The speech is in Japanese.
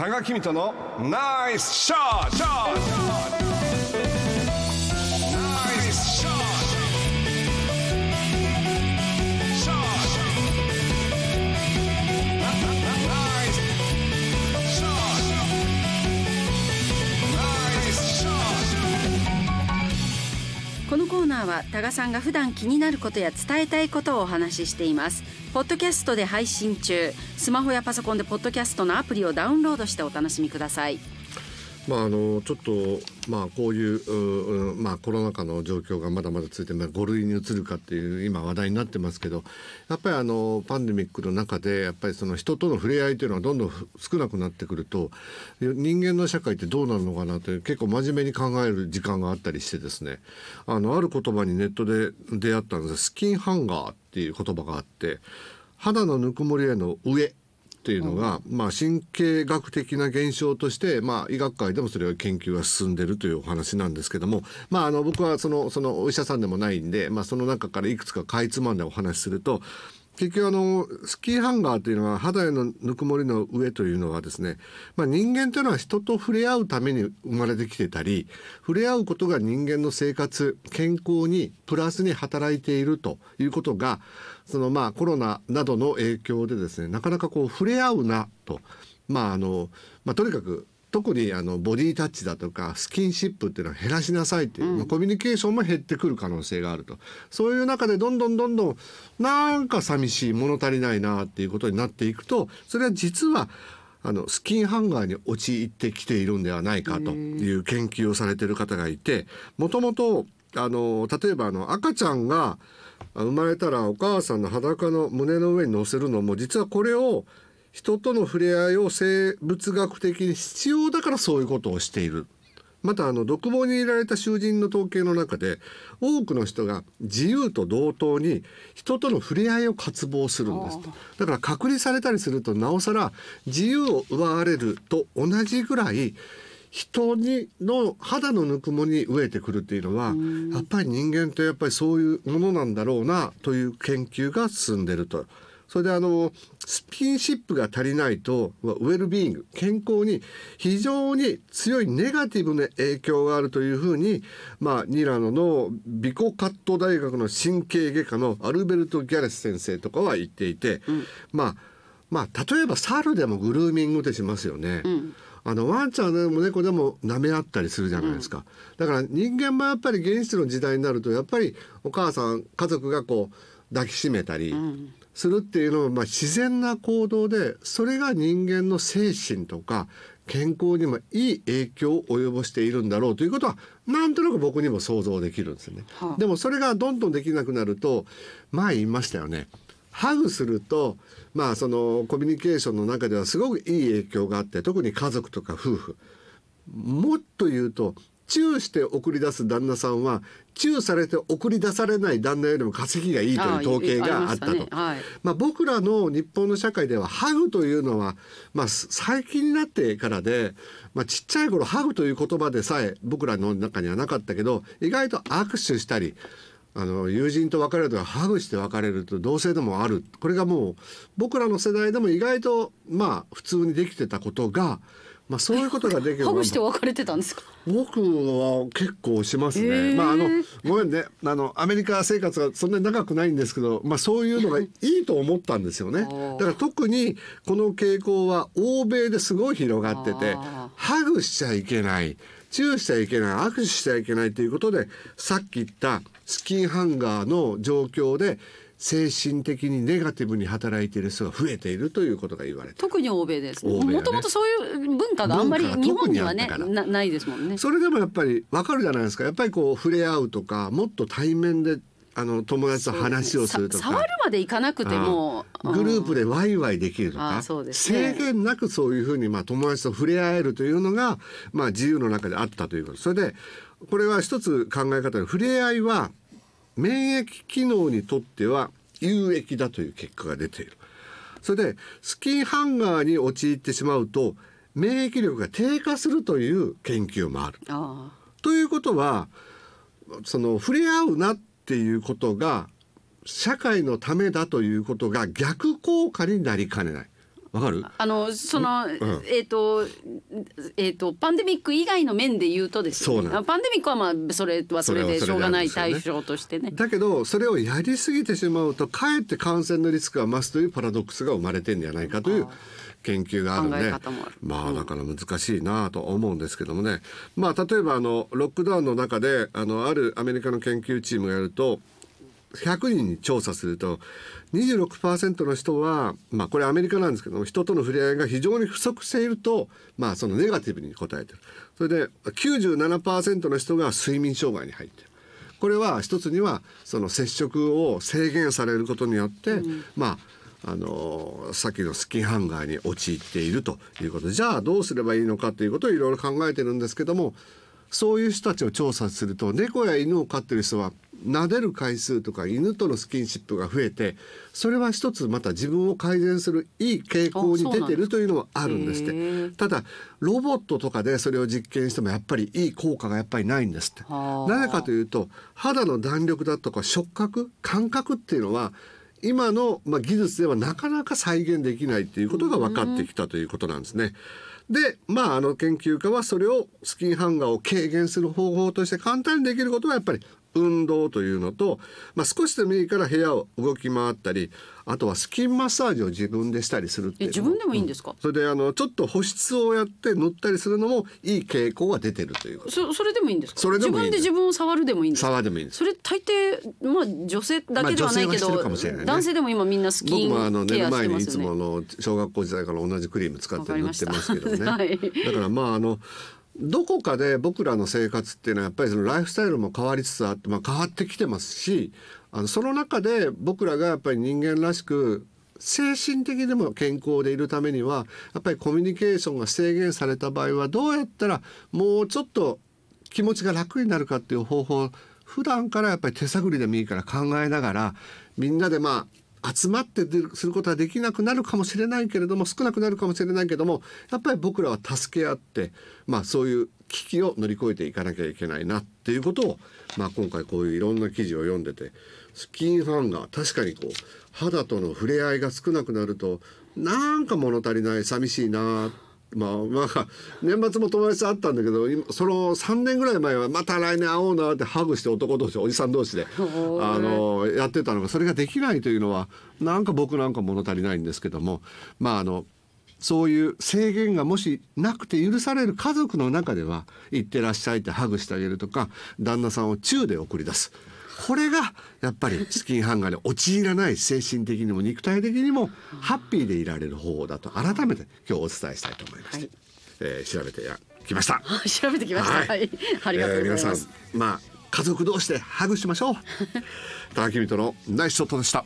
多賀君とのナイスショットナイスショットショットナイスショットナイスショットこのコーナーは多賀さんが普段気になることや伝えたいことをお話ししていますポッドキャストで配信中。スマホやパソコンでポッドキャストのアプリをダウンロードしてお楽しみください。まああのちょっとまあこういううまあコロナ禍の状況がまだまだ続いてまあ5類に移るかっていう今話題になってますけどやっぱりあのパンデミックの中でやっぱりその人との触れ合いというのはどんどん少なくなってくると人間の社会ってどうなるのかなという結構真面目に考える時間があったりしてですね。あのある言葉にネットで出会ったんですスキンハンガーっていう言葉があって肌のぬくもりへの上っていうのが、まあ、神経学的な現象として、まあ、医学界でもそれは研究が進んでるというお話なんですけども、まあ、あの僕はそのそのお医者さんでもないんで、まあ、その中からいくつかかいつまんでお話しすると結局あのスキーハンガーというのは肌へのぬくもりの上というのはですね、まあ、人間というのは人と触れ合うために生まれてきてたり触れ合うことが人間の生活健康にプラスに働いているということがそのまあコロナなどの影響でですねなかなかこう触れ合うなとまああの、まあ、とにかく特にあのボディタッチだとかスキンシップっていうのは減らしなさいっていう、まあコミュニケーションも減ってくる可能性があると。そういう中でどんどんどんどんなんか寂しい物足りないなっていうことになっていくとそれは実はあのスキンハンガーに陥ってきているんではないかという研究をされている方がいてもともとあの例えばあの赤ちゃんが生まれたらお母さんの裸の胸の上に乗せるのも実はこれを人との触れ合いを生物学的に必要だからそういうことをしている。またあの独房に入れられた囚人の統計の中で多くの人が自由と同等に人との触れ合いを渇望するんですとだから隔離されたりするとなおさら自由を奪われると同じぐらい人にの肌のぬくもりに飢えてくるっていうのはやっぱり人間ってやっぱりそういうものなんだろうなという研究が進んでると。それであのスピンシップが足りないとウェルビーイング健康に非常に強いネガティブな影響があるというふうに、まあ、ニラノのビコカット大学の神経外科のアルベルト・ギャレス先生とかは言っていて、まあまあ例えば猿でもグルーミングってしますよね。あのワンちゃんでも猫でも舐め合ったりするじゃないですか、だから人間もやっぱり原始の時代になるとやっぱりお母さん家族がこう抱きしめたりするっていうのはまあ自然な行動でそれが人間の精神とか健康にもいい影響を及ぼしているんだろうということはなんとなく僕にも想像できるんですよね。はあでもそれがどんどんできなくなると前言いましたよね。ハグするとまあそのコミュニケーションの中ではすごくいい影響があって特に家族とか夫婦もっと言うとチューして送り出す旦那さんはチューされて送り出されない旦那よりも稼ぎがいいという統計があったと。ありまね。はい。まあ、僕らの日本の社会ではハグというのは、まあ、最近になってからで、まあ、ちっちゃい頃ハグという言葉でさえ僕らの中にはなかったけど意外と握手したりあの友人と別れるとかハグして別れると同性でもある。これがもう僕らの世代でも意外とまあ普通にできてたことが、まあ、そういうことができるハグして別れてたんですか？僕は結構しますへね。ーまああのごめんねあのアメリカ生活がそんなに長くないんですけど、まあそういうのがいいと思ったんですよね。だから特にこの傾向は欧米ですごい広がっててハグしちゃいけない。チューしちゃいけない握手しちゃいけないということでさっき言ったスキンハンガーの状況で精神的にネガティブに働いている人が増えているということが言われて特に欧米です欧米はね。もともとそういう文化があんまり日本にはねなないですもんね。それでもやっぱりわかるじゃないですか。やっぱりこう触れ合うとかもっと対面であの友達と話をするとか。さ触るまでいかなくてもグループでワイワイできるとか、ね。制限なくそういうふうにまあ友達と触れ合えるというのがまあ自由の中であったということ。それでこれは一つ考え方で触れ合いは免疫機能にとっては有益だという結果が出ている。それでスキンハンガーに陥ってしまうと免疫力が低下するという研究もある。あということはその触れ合うなっていうことが社会のためだということが逆効果になりかねない。わかる？あのその、ん。えっ、とえっ、とパンデミック以外の面で言うとですよそうなの。ねあパンデミックはまあそれはそれそれはそれででしょうがない対象としてね。だけどそれをやりすぎてしまうとかえって感染のリスクが増すというパラドックスが生まれてんじゃないかという研究があるん考えでまあだから難しいなと思うんですけどもね。まあ例えばあのロックダウンの中であのあるアメリカの研究チームがやると100人に調査すると26%の人はまあこれアメリカなんですけども人との触れ合いが非常に不足しているとまあそのネガティブに答えてる。それで97%の人が睡眠障害に入ってる。これは一つにはその接触を制限されることによって、まああのさっきのスキンハンガーに陥っているということ。でじゃあどうすればいいのかということをいろいろ考えてるんですけどもそういう人たちを調査すると猫や犬を飼ってる人は撫でる回数とか犬とのスキンシップが増えてそれは一つまた自分を改善するいい傾向に出てるというのもあるんですって。ただロボットとかでそれを実験してもやっぱりいい効果がやっぱりないんですって。はあ。なぜかというと肌の弾力だとか触覚感覚っていうのは今の、まあ、技術ではなかなか再現できないっていうことが分かってきたということなんですね。でまああの研究家はそれをスキンハンガーを軽減する方法として簡単にできることはやっぱり運動というのと、まあ、少しでもいいから部屋を動き回ったりあとはスキンマッサージを自分でしたりするっていう自分でもいいんですか、それであのちょっと保湿をやって塗ったりするのもいい傾向が出てるというそそれでもいいんですか？それでも自分で自分を触るでもいいんですか？触でもいいんです。それ大抵まあ女性だけではないけど、まあね。男性でも今みんなスキン僕もあの寝ケアしる前にいてますよねつもの 小学校時代から同じクリーム使って塗ってますけどね、はい。だからまああのどこかで僕らの生活っていうのはやっぱりそのライフスタイルも変わりつつあって、まあ、変わってきてますしあのその中で僕らがやっぱり人間らしく精神的にも健康でいるためにはやっぱりコミュニケーションが制限された場合はどうやったらもうちょっと気持ちが楽になるかっていう方法普段からやっぱり手探りでもいいから考えながらみんなでまあ集まってすることはできなくなるかもしれないけれども少なくなるかもしれないけどもやっぱり僕らは助け合ってまあそういう危機を乗り越えていかなきゃいけないなっていうことを、まあ、今回こういういろんな記事を読んでてスキンファンが確かにこう肌との触れ合いが少なくなるとなんか物足りない寂しいなってまあまあ年末も友達と会ったんだけど今その3年ぐらい前はまた来年会おうなってハグして男同士おじさん同士であのやってたのがそれができないというのはなんか僕なんか物足りないんですけどもまああのそういう制限がもしなくて許される家族の中では「行ってらっしゃい」ってハグしてあげるとか旦那さんをチューで送り出すこれがやっぱりスキンハンガーに陥らない精神的にも肉体的にもハッピーでいられる方法だと改めて今日お伝えしたいと思いまして、はいえー調べてきました。調べてきました。はいはい、ありがとうございます。えー皆さんまあ家族同士でハグしましょう。高木美斗のナイスショットでした。